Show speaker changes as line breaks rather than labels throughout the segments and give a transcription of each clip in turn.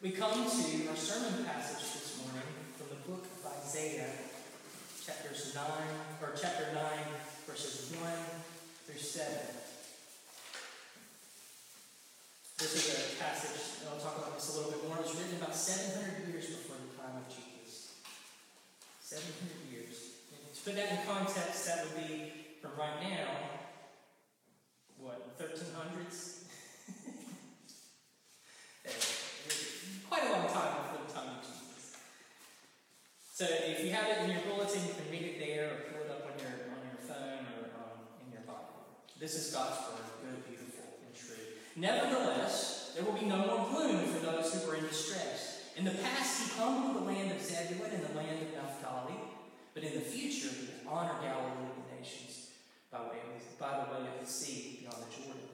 We come to our sermon passage this morning from the book of Isaiah, chapters 9, or chapter 9, verses 1 through 7. This is a passage, I'll talk about this a little bit more. It was written about 700 years before the time of Jesus. 700 years. And to put that in context, that would be from right now, what, 1300s? Quite a long time before the time of Jesus. So if you have it in your bulletin, you can read it there or pull it up on your on your phone or um, in your Bible. This is God's word, good, beautiful, and true. Nevertheless, there will be no more gloom for those who are in distress. In the past, he humbled the land of Zebulun and the land of Naphtali, but in the future, he will honor Galilee and the nations by way of, by the way of the sea beyond the Jordan.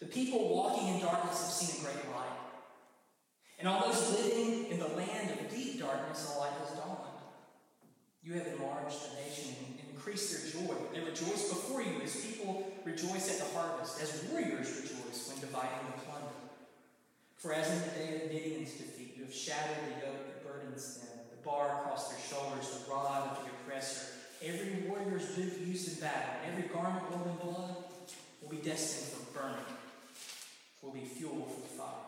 The people walking in darkness have seen a great light. And all those living in the land of deep darkness, a light has dawned. You have enlarged the nation and increased their joy. They rejoice before you as people rejoice at the harvest, as warriors rejoice when dividing the plunder. For as in the day of Midian's defeat, you have shattered the yoke that burdens them, the bar across their shoulders, the rod of the oppressor. Every warrior's boot used in battle, and every garment rolled in blood will be destined for burning, will be fuel for the fire.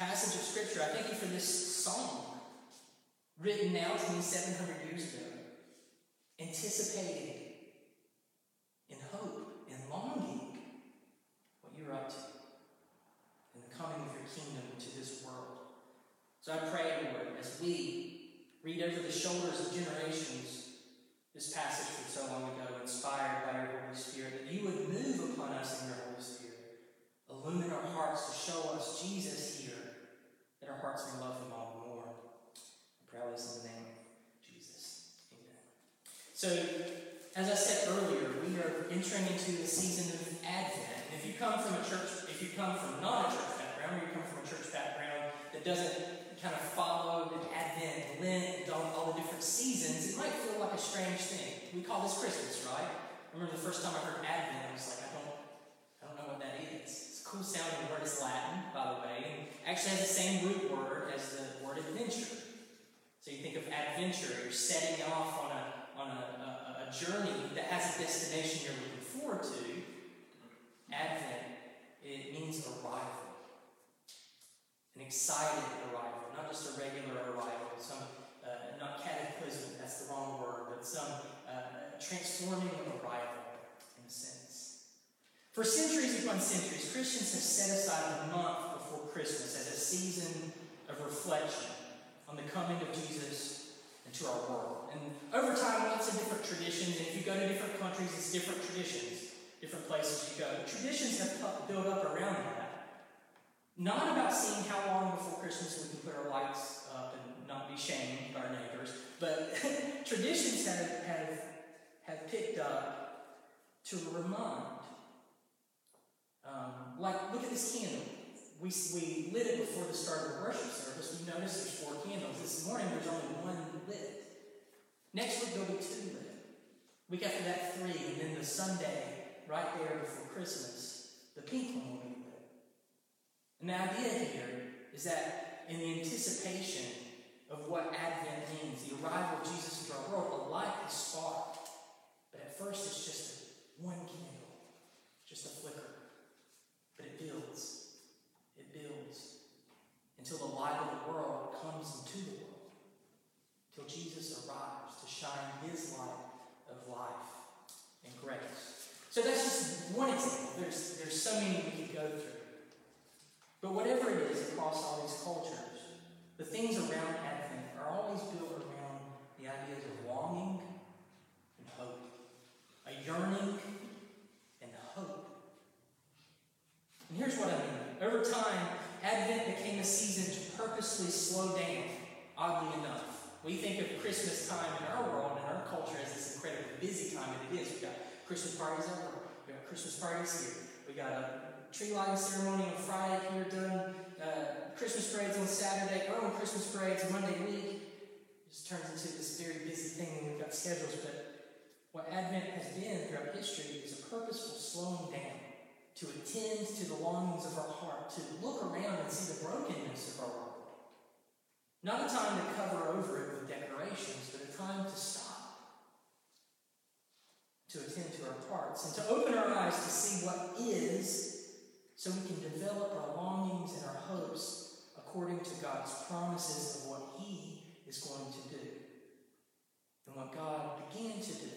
passage of Scripture. I thank you for this song written now 2,700 years ago, anticipating in hope and longing what you're up to and the coming of your kingdom to this world. So I pray, Lord, as we read over the shoulders of generations this passage from so long ago, inspired by your Holy Spirit, that you would move upon us in your Holy Spirit. Illumine our hearts to show us Jesus here, our hearts may love him all the more. This in the name of Jesus. Amen. So, as I said earlier, we are entering into the season of Advent. And if you come from a church, if you come from not a church background, or you come from a church background that doesn't kind of follow the Advent, Lent, all, all the different seasons, it might feel like a strange thing. We call this Christmas, right? I remember the first time I heard Advent, I was like, I don't, I don't know what that is. Cool sounding word. It's Latin, by the way, and actually has the same root word as the word adventure. So you think of adventure, you're setting off on a on a, a, a journey that has a destination you're looking forward to. Advent, it means arrival an excited arrival, not just a regular arrival, some, uh, not cataclysm, that's the wrong word, but some uh, transforming arrival. For centuries upon centuries, Christians have set aside the month before Christmas as a season of reflection on the coming of Jesus into our world. And over time, lots of different traditions, and if you go to different countries, it's different traditions, different places you go. Traditions have built up around that. Not about seeing how long before Christmas we can put our lights up and not be shamed by our neighbors, but traditions have, have, have picked up to remind. Um, like, look at this candle. We, we lit it before the start of the worship service. We noticed there's four candles. This morning there's only one lit. Next week there'll be two lit. Week after that, three. And then the Sunday, right there before Christmas, the pink one will be lit. And the idea here is that in the anticipation of what Advent means, the arrival of Jesus into our world, a light is sparked. But at first it's just one candle, just a flicker. But it builds. It builds until the light of the world comes into the world. Till Jesus arrives to shine his light of life and grace. So that's just one example. There's, there's so many we could go through. But whatever it is across all these cultures, the things around Advent are always built around the ideas of longing and hope, a yearning and hope. And here's what I mean. Over time, Advent became a season to purposely slow down, oddly enough. We think of Christmas time in our world and our culture as this incredibly busy time, and it is. We've got Christmas parties everywhere. We've got Christmas parties here. We got a tree lighting ceremony on Friday here done. Uh, Christmas parades on Saturday, early Christmas parades Monday week. It just turns into this very busy thing when we've got schedules. But what Advent has been throughout history is a purposeful slowing down to attend to the longings of our heart, to look around and see the brokenness of our world. Not a time to cover over it with decorations, but a time to stop, to attend to our hearts, and to open our eyes to see what is so we can develop our longings and our hopes according to God's promises of what He is going to do and what God began to do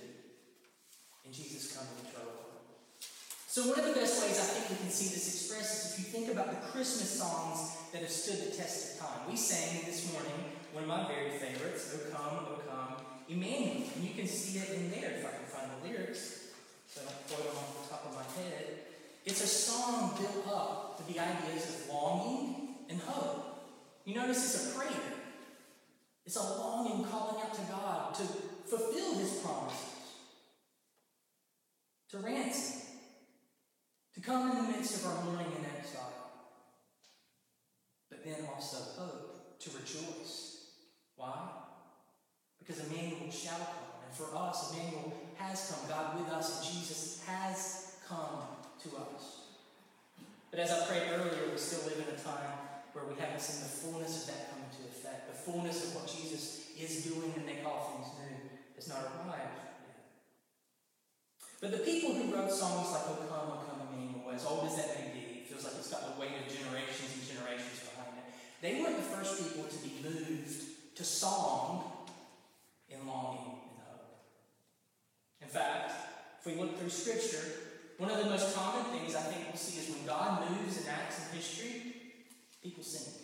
in Jesus coming to our. So, one of the best ways I think we can see this expressed is if you think about the Christmas songs that have stood the test of time. We sang this morning one of my very favorites, O Come, O Come, Emmanuel. And you can see it in there if I can find the lyrics. So I don't quote them off the top of my head. It's a song built up with the ideas of longing and hope. You notice it's a prayer. It's a longing calling out to God to fulfill his promises, to ransom, to come in the midst of our mourning and exile, but then also hope, to rejoice. Why? Because Emmanuel shall come. And for us, Emmanuel has come. God with us, and Jesus has come to us. But as I prayed earlier, we still live in a time where we haven't seen the fullness of that come into effect. The fullness of what Jesus is doing and make all things new has not arrived. But the people who wrote songs like O Come, O Come Emmanuel, as old as that may be, it feels like it's got the weight of generations and generations behind it. They weren't the first people to be moved to song in longing and hope. In fact, if we look through Scripture, one of the most common things I think we'll see is when God moves and acts in history, people sing.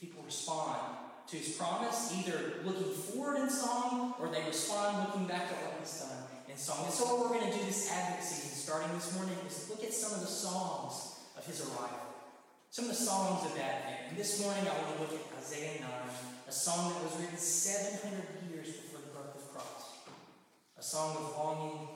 People respond to his promise, either looking forward in song or they respond looking back at what he's done in song. And so, what we're going to do this Advent season, starting this morning, is look at some of the songs of his arrival. Some of the songs of Advent. And this morning, I want to look at Isaiah 9, a song that was written 700 years before the birth of Christ. A song of longing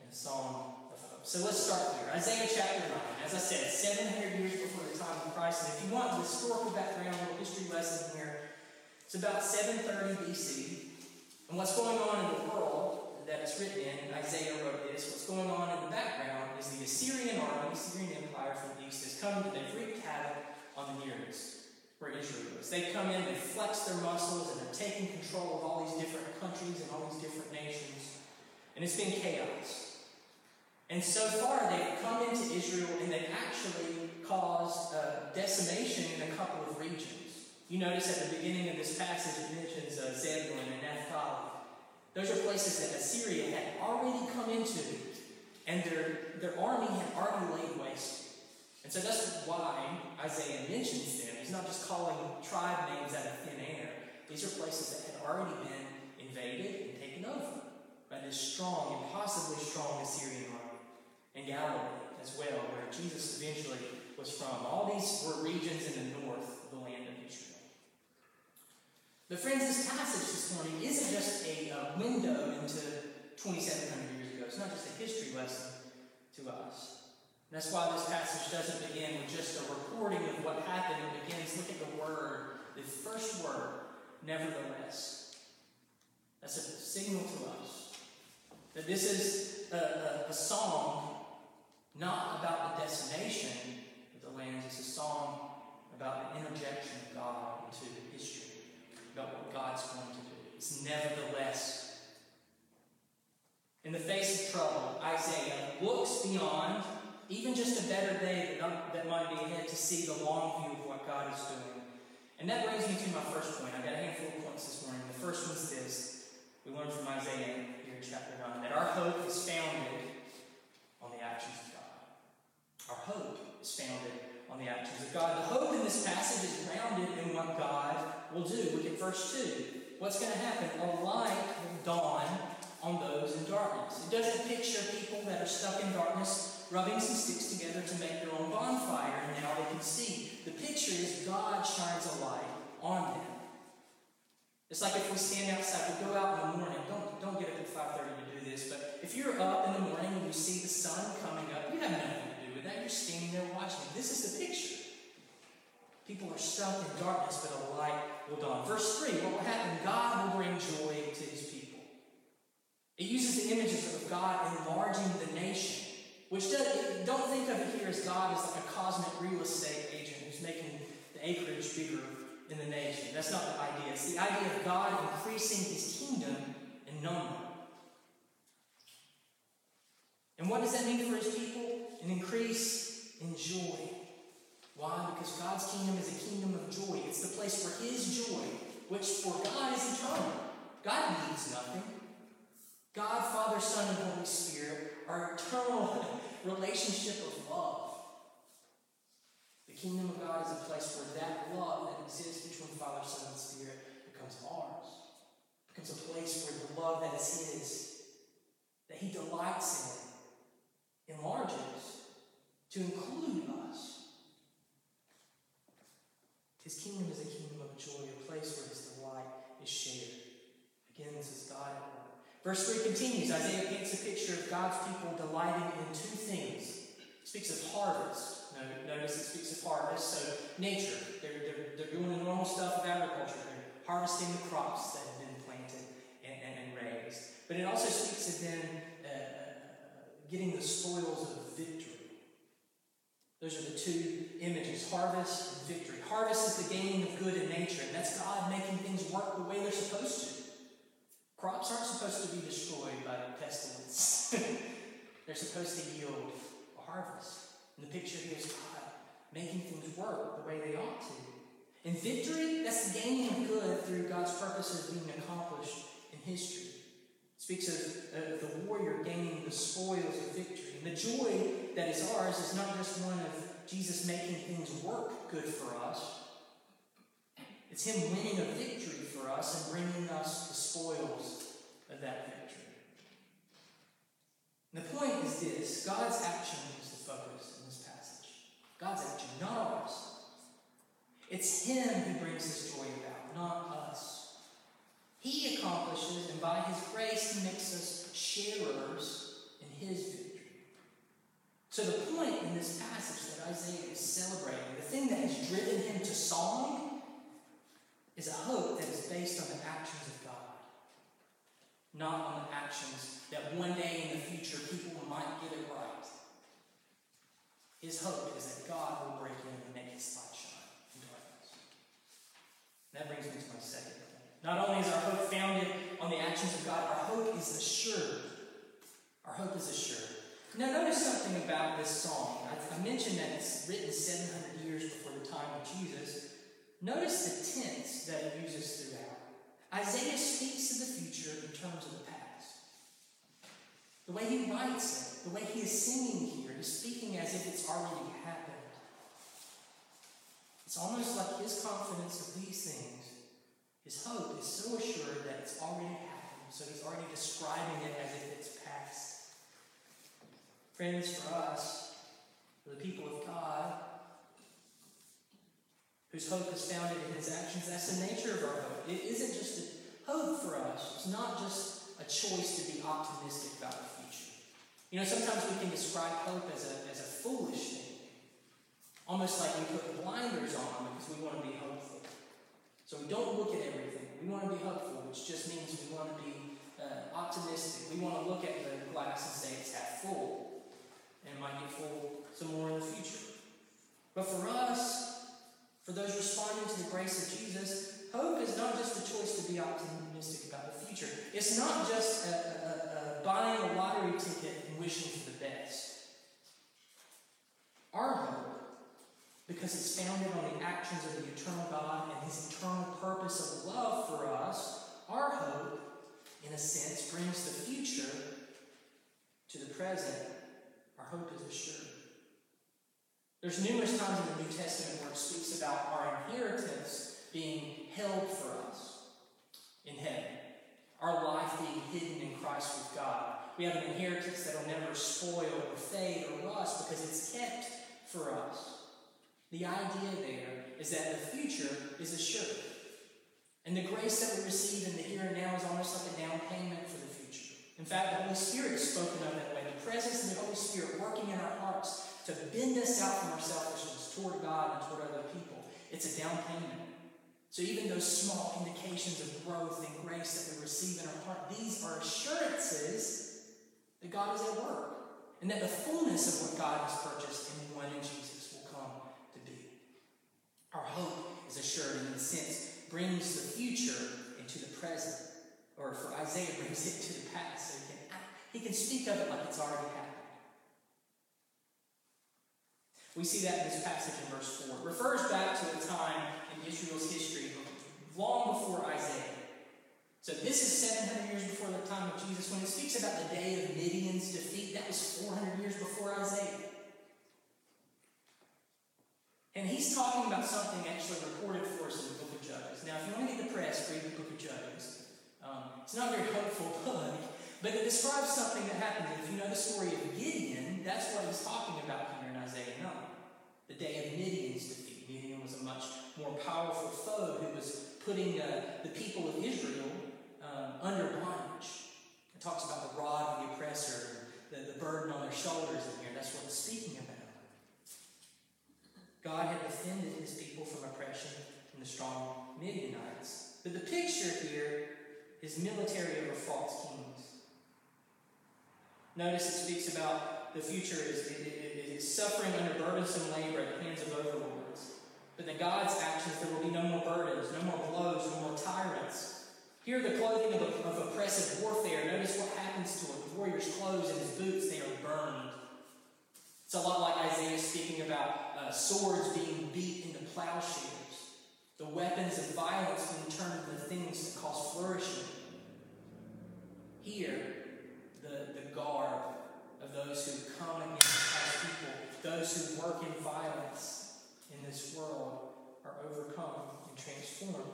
and a song of hope. So let's start here. Isaiah chapter 9. As I said, 700 years before the time of Christ. And if you want the historical background, a little history lesson here, it's about 730 BC. And what's going on in the world that it's written in, Isaiah wrote this, what's going on in the background is the Assyrian army, the Assyrian Empire from the east, has come to they've wreaked havoc on the Near East, where Israel is. They've come in, they flex their muscles, and they're taking control of all these different countries and all these different nations. And it's been chaos. And so far, they've come into Israel and they've actually caused uh, decimation in a couple of regions. You notice at the beginning of this passage, it mentions uh, Zebulun and Naphtali. Those are places that Assyria had already come into, and their, their army had already laid waste. And so that's why Isaiah mentions them. He's not just calling tribe names out of thin air. These are places that had already been invaded and taken over by this strong, impossibly strong Assyrian army and Galilee as well, where Jesus eventually was from. All these were regions in the north of the land of Israel. But, friends, this passage this morning isn't just a uh, window into 2,700 years ago. It's not just a history lesson to us. And that's why this passage doesn't begin with just a recording of what happened. It begins, look at the word, the first word, nevertheless. That's a signal to us that this is a, a, a song not about the destination of the lands. It's a song about the interjection of God into history, about what God's going to do. It's nevertheless. In the face of trouble, Isaiah looks beyond even just a better day that, might be ahead to see the long view of what God is doing. And that brings me to my first point. I've got a handful of points this morning. The first one's this. We learned from Isaiah here in chapter 9 that our hope is founded on the actions of God. our hope is founded on the actions of God. The hope in this passage is grounded in what God will do. Look at verse 2. What's going to happen? A light will dawn on those in darkness. It doesn't picture people that are stuck in darkness rubbing some sticks together to make their own bonfire and now they can see. The picture is God shines a light on them. It's like if we stand outside, we go out in the morning. Don't, don't get up at 5.30 to do this, but if you're up in the morning and you see the sun coming up, you have nothing to do with that. You're standing there watching. This is the picture. People are stuck in darkness, but a light will dawn. Verse 3, what will happen? God will bring joy to his people. It uses the images of God enlarging the nation, which does, don't think of it here as God as like a cosmic real estate agent who's making the acreage bigger in the nation. That's not the idea. It's the idea of God increasing his kingdom in number. And what does that mean for his people? An increase in joy. Why? Because God's kingdom is a kingdom of joy. It's the place for His joy, which for God is eternal. God needs nothing. God, Father, Son, and Holy Spirit are eternal relationship of love. The kingdom of God is a place where that love that exists between Father, Son, and Spirit becomes ours. Becomes a place where the love that is His, that He delights in, enlarges to include us. His kingdom is a kingdom of joy, a place where his delight is shared. Again, this is God at work. Verse 3 continues. Isaiah paints a picture of God's people delighting in two things. It speaks of harvest. Notice it speaks of harvest. So, nature. They're, they're, they're doing the normal stuff of agriculture. They're harvesting the crops that have been planted and, and, and raised. But it also speaks of them uh, uh getting the spoils of victory. Those are the two images harvest and victory. Harvest is the gaining of good in nature, and that's God making things work the way they're supposed to. Crops aren't supposed to be destroyed by pestilence, they're supposed to yield a harvest. And the picture here is God making things work the way they ought to. And victory, that's the gaining of good through God's purposes being accomplished in history. Speaks of uh, the warrior gaining the spoils of victory. And the joy that is ours is not just one of Jesus making things work good for us. It's Him winning a victory for us and bringing us the spoils of that victory. And the point is this God's action is the focus in this passage. God's action, not ours. It's Him who brings this joy about, not us. He accomplishes, and by His grace, He makes us sharers in His victory. So, the point in this passage that Isaiah is celebrating, the thing that has driven him to song, is a hope that is based on the actions of God, not on the actions that one day in the future people might get it right. His hope is that God will break in and make his light shine in darkness. That brings me to my second. Not only is our hope founded on the actions of God, our hope is assured. Our hope is assured. Now, notice something about this song. I, I mentioned that it's written 700 years before the time of Jesus. Notice the tense that it uses throughout. Isaiah speaks of the future in terms of the past. The way he writes it, the way he is singing here, he's speaking as if it's already happened. It's almost like his confidence of these things, his hope is so assured that it's already happened, so he's already describing it as if it's past. Friends, for us, for the people of God, whose hope is founded in his actions, that's the nature of our hope. It isn't just a hope for us, it's not just a choice to be optimistic about the future. You know, sometimes we can describe hope as a, as a foolish thing, almost like we put blinders on because we want to be hopeful. So we don't look at everything. We want to be hopeful, which just means we want to be uh, optimistic. We want to look at the glass and say it's half full and it might get full some more in the future. But for us, for those responding to the grace of Jesus, hope is not just a choice to be optimistic about the future. It's not just a, a, a buying a lottery ticket and wishing for the best. Our hope, because it's founded on the actions of the eternal God and His eternal purpose of love for us, our hope, in a sense, brings the future to the present hope is assured. There's numerous times in the New Testament where it speaks about our inheritance being held for us in heaven. Our life being hidden in Christ with God. We have an inheritance that will never spoil or fade or rust because it's kept for us. The idea there is that the future is assured. And the grace that we receive in the here and now is almost like a down payment for the future. In fact, the Holy Spirit is spoken of that way. The presence of the Holy Spirit working in our hearts to bend us out from our selfishness toward God and toward other people. It's a down payment. So even those small indications of growth and grace that we receive in our heart, these are assurances that God is at work and that the fullness of what God has purchased in one in Jesus will come to be. Our hope is assured and in a sense brings the future into the present, or for Isaiah brings it to the past so he can, he can speak of it like it's already happened. We see that in this passage in verse 4. It refers back to a time in Israel's history long before Isaiah. So this is 700 years before the time of Jesus. When it speaks about the day of Midian's defeat, that was 400 years before Isaiah. And he's talking about something actually recorded for us in the book of Judges. Now, if you want to get depressed, read the book of Judges. Um, it's not a very hopeful book, but it describes something that happened. If you know the story of Gideon, that's what he's talking about here in Isaiah 9 the day of Midian's defeat. Midian was a much more powerful foe who was putting uh, the people of Israel um, under bondage. It talks about the rod of the oppressor, the, the burden on their shoulders in here. That's what it's speaking about. God had defended his people from oppression from the strong Midianites. But the picture here is military over false kings. Notice it speaks about the future is, is suffering under burdensome labor at the hands of overlords. But in God's actions, there will be no more burdens, no more blows, no more tyrants. Here, the clothing of, of oppressive warfare. Notice what happens to a warrior's clothes and his boots. They are burned. It's a lot like Isaiah speaking about uh, swords being beat into plowshares, the weapons of violence being turned into things that cause flourishing. Here, the, the garb of those who come against God's people, those who work in violence in this world, are overcome and transformed.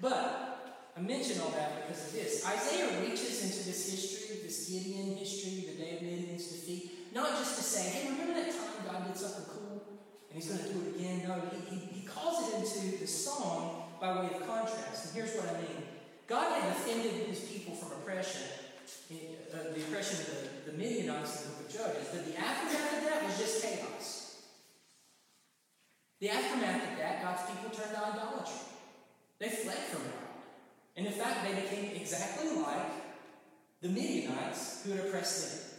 But I mention all that because of this. Isaiah reaches into this history, this Gideon history, the day of Midian's defeat, not just to say, hey, remember that time God did something cool and he's going to do it again? No, he, he, he calls it into the song by way of contrast. And here's what I mean God had defended his people from oppression the of the, the Midianites in the book of Judges. But the aftermath of that was just chaos. The aftermath of that, God's people turned to idolatry. They fled from God. And in fact, they became exactly like the Midianites who had oppressed them.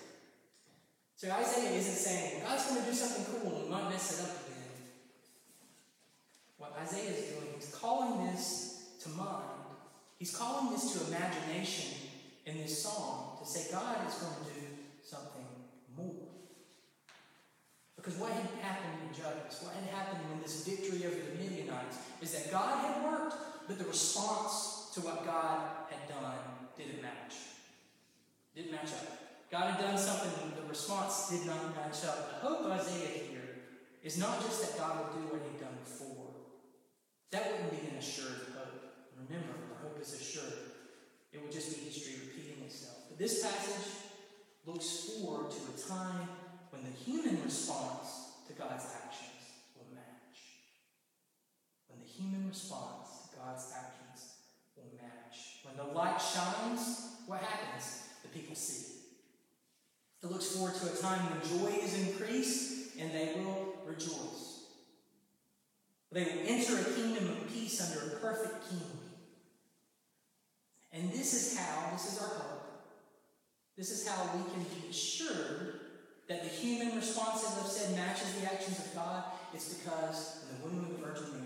So Isaiah isn't saying, God's going to do something cool and we might mess it up again. What Isaiah is doing, he's calling this to mind. He's calling this to imagination in this song to say God is going to do something more. Because what had happened in Judges, what had happened in this victory over the Midianites, is that God had worked, but the response to what God had done didn't match. Didn't match up. God had done something, but the response did not match up. The hope of Isaiah here is not just that God will do what he'd done before. That wouldn't be an assured hope. Remember, the hope is assured. It would just be history repeating itself. But this passage looks forward to a time when the human response to God's actions will match. When the human response to God's actions will match. When the light shines, what happens? The people see. It looks forward to a time when joy is increased and they will rejoice. They will enter a kingdom of peace under a perfect king. And this is how, this is our hope, this is how we can be assured that the human response, as I've said, matches the actions of God. It's because in the womb of the Virgin Mary,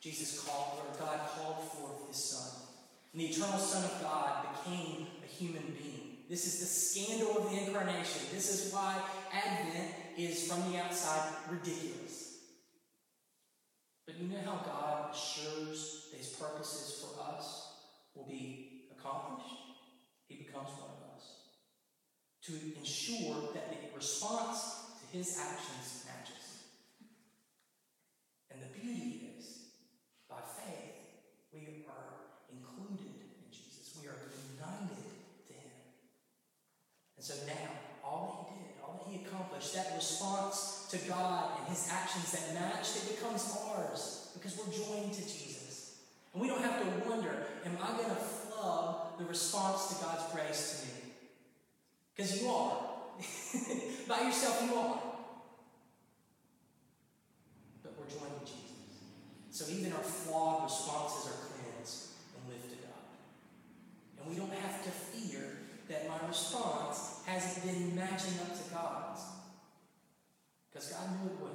Jesus called, or God called forth his Son. And the eternal Son of God became a human being. This is the scandal of the incarnation. This is why Advent is, from the outside, ridiculous. But you know how God assures his purposes for us will be accomplished? He becomes one of us. To ensure that the response to his actions matches. And the beauty is, by faith, we are included in Jesus. We are united to him. And so now, all that he did, all that he accomplished, that response to God and his actions that matched, it becomes ours because we're joined to Jesus. And we don't have to wonder, am I going to flub the response to God's grace to me? Because you are. By yourself, you are. But we're joined with Jesus. So even our flawed responses are cleansed and lifted up. And we don't have to fear that my response hasn't been matching up to God's. Because God knew it would.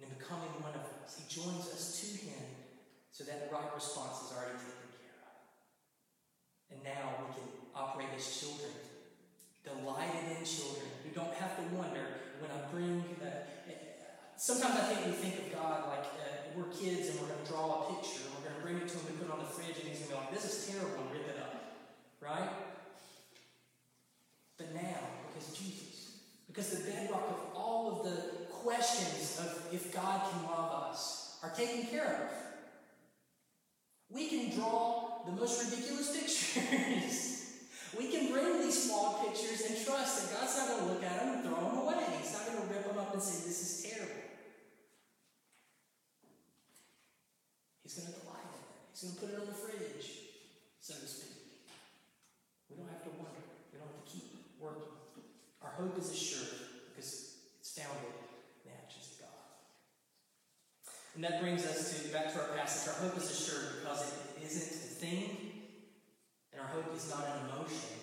And in becoming one of us, He joins us to Him so that right response is already taken care of. And now we can operate as children, delighted in children, who don't have to wonder when I bring. Uh, sometimes I think we think of God like uh, we're kids and we're going to draw a picture, and we're going to bring it to Him and put it on the fridge, and He's going to be like, "This is terrible," and rip it up, right? But now, because Jesus, because the bedrock of all of the questions of if God can love us are taken care of. We can draw the most ridiculous pictures. we can bring these flawed pictures and trust that God's not going to look at them and throw them away. He's not going to rip them up and say, This is terrible. He's going to delight in it, He's going to put it on the fridge, so to speak. We don't have to wonder, we don't have to keep working. Our hope is assured because it's founded in the actions of God. And that brings us to back to our passage. Our hope is assured because it isn't a thing, and our hope is not an emotion.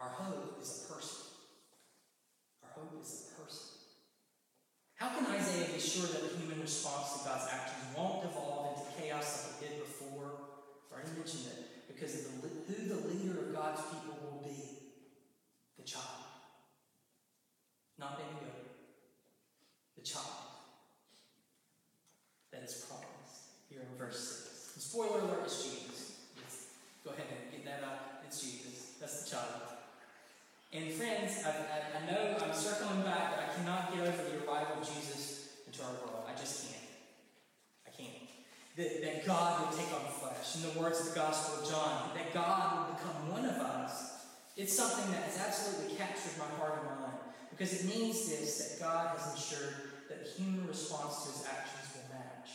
Our hope is a person. Our hope is a person. How can Isaiah be sure that the human response to God's actions won't devolve into chaos like it did before? I already mentioned it. Because of the, who the leader of God's people will be the child. Not baby Yoda. The child that is promised here in verse 6. And spoiler alert, it's Jesus. Let's go ahead and get that out. It's Jesus. That's the child. And friends, I, I, I know I'm circling back, but I cannot get over the arrival of Jesus into our world. I just can't. I can't. That, that God would take on In the words of the Gospel of John, that God would become one of us. It's something that has absolutely captured my heart and mind. Because it means this that God has ensured that the human response to his actions will match.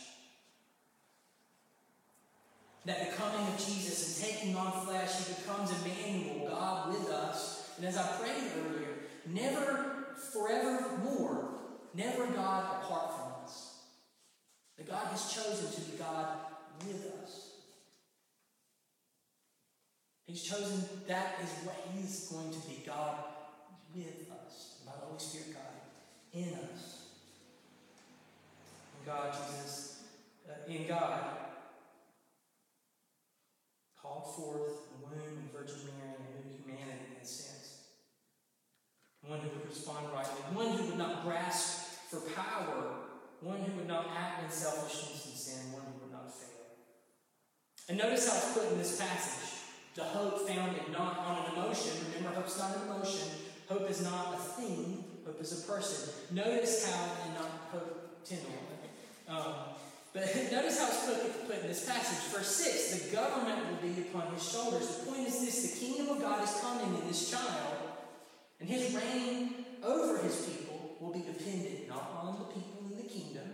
That the coming of Jesus and taking on flesh, he becomes Emmanuel, God with us. And as I prayed earlier, never forevermore, never God apart from us. That God has chosen to be God with us. He's chosen that is what He's going to be God with us. By the Holy Spirit God in us. And God, Jesus, uh, in God, called forth the womb of Virgin Mary and new humanity in a sense. One who would respond rightly, one who would not grasp for power, one who would not act in selfishness and sin, one who would not fail. And notice how it's put in this passage. The hope founded not on an emotion. Remember, hope's not an emotion. Hope is not a thing. Hope is a person. Notice how, and not hope Tyndall. Um, but notice how it's put, put in this passage. Verse 6 the government will be upon his shoulders. The point is this the kingdom of God is coming in this child, and his reign over his people will be dependent not on the people in the kingdom,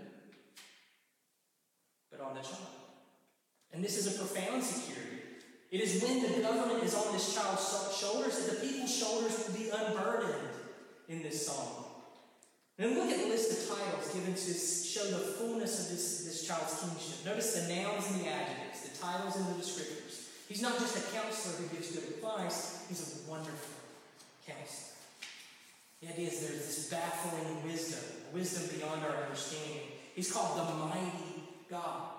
but on the child. And this is a profound security. It is when the government is on this child's shoulders that the people's shoulders will be unburdened in this song. And look at the list of titles given to show the fullness of this, this child's kingship. Notice the nouns and the adjectives, the titles and the descriptors. He's not just a counselor who gives good advice, he's a wonderful counselor. The idea is there's this baffling wisdom, wisdom beyond our understanding. He's called the mighty God,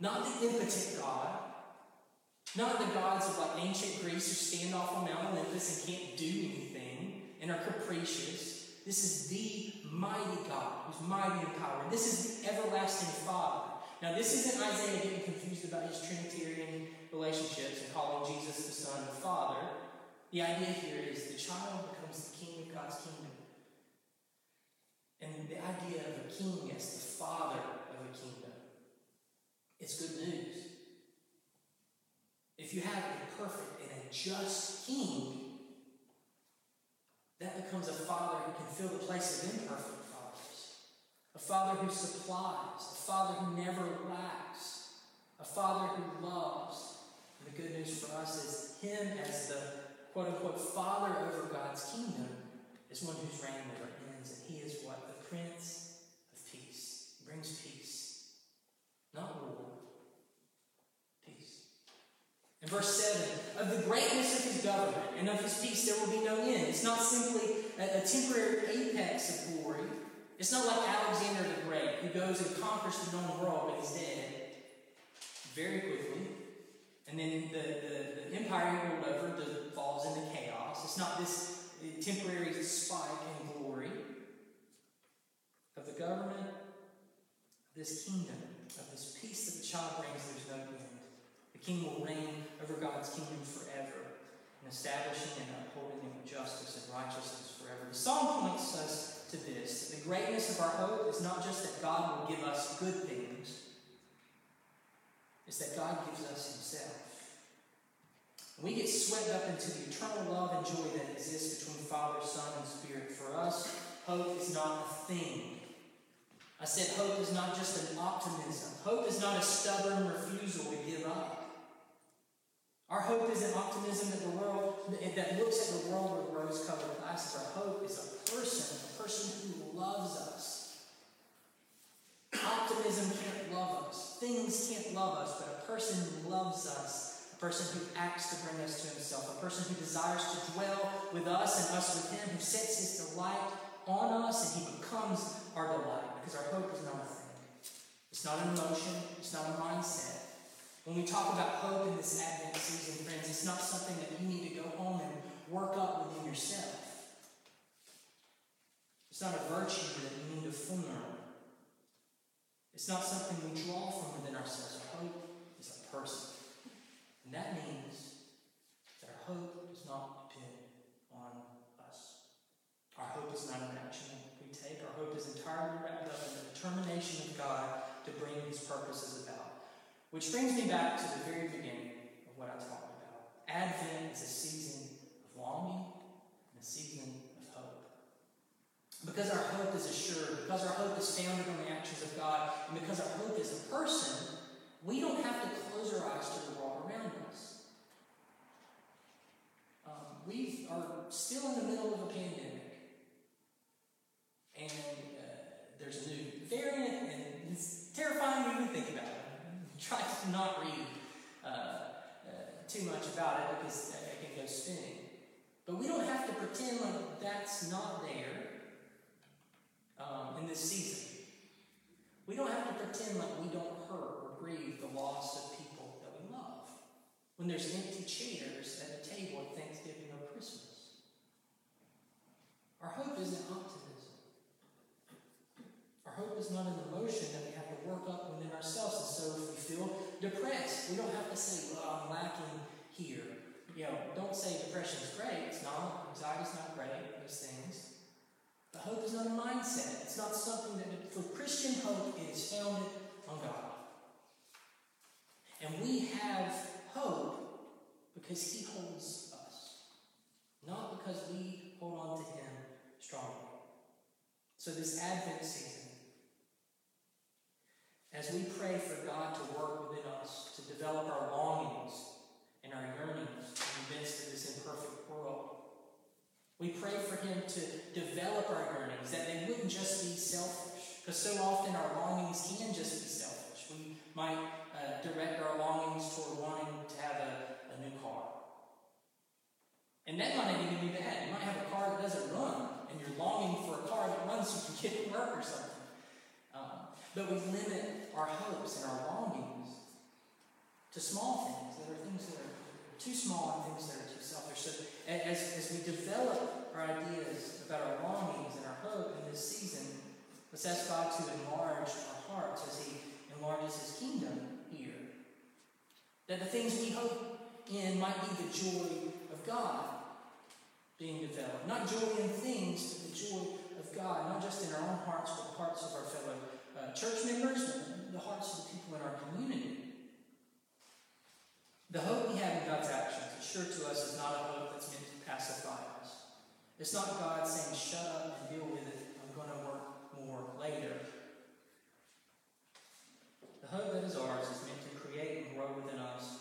not the impotent God, not the gods of like ancient Greece who stand off on Mount Olympus and can't do anything and are capricious. This is the mighty God who's mighty in power. This is the everlasting Father. Now, this isn't Isaiah getting confused about his Trinitarian relationships and calling Jesus the Son the Father. The idea here is the child becomes the king of God's kingdom. And the idea of a king as the father of a kingdom. It's good news. If you have a perfect and a just king, that becomes a father who can fill the place of imperfect fathers, a Father who supplies, a Father who never lacks, a Father who loves. And the good news for us is Him as the quote unquote Father over God's kingdom is one whose reign never ends, and He is what? The Prince of Peace. He brings peace, not war. In verse 7, of the greatness of his government and of his peace there will be no end. It's not simply a, a temporary apex of glory. It's not like Alexander the Great, who goes and conquers the known world, but he's dead very quickly. And then the, the, the empire he ruled over falls into chaos. It's not this uh, temporary spike in glory of the government, of this kingdom, of this peace that the child brings, there's no. King will reign over God's kingdom forever, and establishing and upholding it with justice and righteousness forever. The psalm points us to this that the greatness of our hope is not just that God will give us good things, it's that God gives us Himself. we get swept up into the eternal love and joy that exists between Father, Son, and Spirit. For us, hope is not a thing. I said hope is not just an optimism. Hope is not a stubborn refusal to give up. Our hope isn't optimism that the world that looks at the world with rose-colored glasses. Our hope is a person, a person who loves us. Optimism can't love us. Things can't love us, but a person who loves us, a person who acts to bring us to himself, a person who desires to dwell with us and us with him, who sets his delight on us and he becomes our delight. Because our hope is not a thing. It's not an emotion, it's not a mindset. When we talk about hope in this Advent season, friends, it's not something that you need to go home and work up within yourself. It's not a virtue that you need to form. It's not something we draw from within ourselves. Our hope is a person. And that means that our hope does not depend on us. Our hope is not an action we take. Our hope is entirely wrapped up in the determination of God to bring his purposes about. Which brings me back to the very beginning of what I talked about. Advent is a season of longing and a season of hope. Because our hope is assured, because our hope is founded on the actions of God, and because our hope is a person, we don't have to close our eyes to the world around us. Um, we are still in the middle of a pandemic, and uh, there's a new variant, and it's terrifying to even think about it try to not read uh, uh, too much about it because it can go spinning. But we don't have to pretend like that's not there um, in this season. We don't have to pretend like we don't hurt or grieve the loss of people that we love. When there's empty chairs at the table at Thanksgiving or Christmas. Our hope isn't optimism. Our hope is not an emotion that we work up within ourselves. And so if we feel depressed, we don't have to say, well, I'm lacking here. You know, don't say depression is great. It's not. Anxiety is not great. Those things. But hope is not a mindset. It's not something that, for Christian hope, it is founded on God. And we have hope because He holds us, not because we hold on to Him strongly. So, this Advent season, as we pray for God to work within us, to develop our longings and our yearnings in the midst of this imperfect world, we pray for Him to develop our yearnings, that they wouldn't just be selfish. Because so often our longings can just be selfish. We might uh, direct our longings toward wanting to have a, a new car. And that might even be bad. You might have a car that doesn't run, and you're longing for a car that runs so you can get to work or something. But we limit our hopes and our longings to small things that are things that are too small and things that are too selfish. So as, as we develop our ideas about our longings and our hope in this season, let's ask God to enlarge our hearts as He enlarges His kingdom here. That the things we hope in might be the joy of God being developed. Not joy in things, but the joy of God, not just in our own hearts, but the hearts of our fellow uh, church members, the hearts of the people in our community. The hope we have in God's actions, assured to us, is not a hope that's meant to pacify us. It's not God saying, shut up and deal with it, I'm going to work more later. The hope that is ours is meant to create and grow within us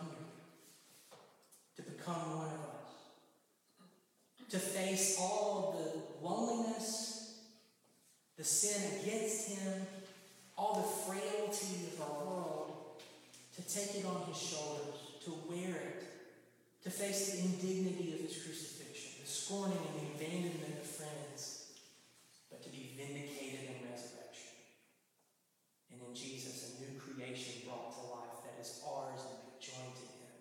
here, to become one of us, to face all the loneliness, the sin against Him, all the frailty of our world, to take it on His shoulders, to wear it, to face the indignity of His crucifixion, the scorning and the abandonment of friends, but to be vindicated in resurrection. And in Jesus, a new creation brought to life that is ours and be joined to Him.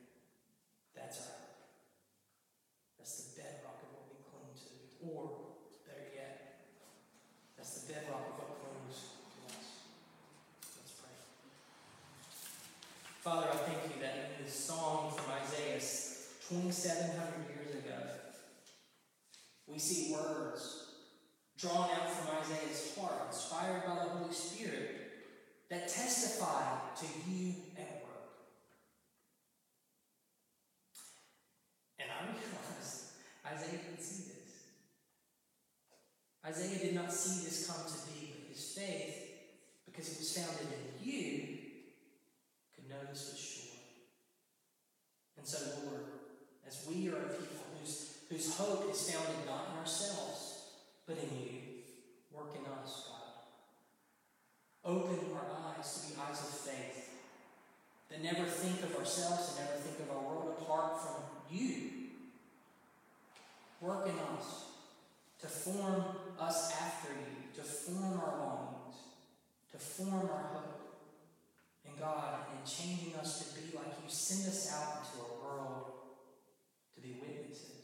That's our hope. That's the bedrock of what we cling to. Or, better yet, that's the bedrock of what clings to us. Let's pray. Father, I thank you that in this song from Isaiah 2,700 years ago, we see words drawn out from Isaiah's heart, inspired by the Holy Spirit, that testify to you at work. And I realize Isaiah didn't see this. Isaiah did not see this come to be, but his faith, because it was founded in you, could know this was sure. And so, Lord, as we are a people whose, whose hope is founded not in ourselves, but in you, work in us, God. Open our eyes to be eyes of faith that never think of ourselves and never think of our world apart from you. Work in us to form us after you, to form our longings, to form our hope. And God, in changing us to be like you, send us out into a world to be witnesses.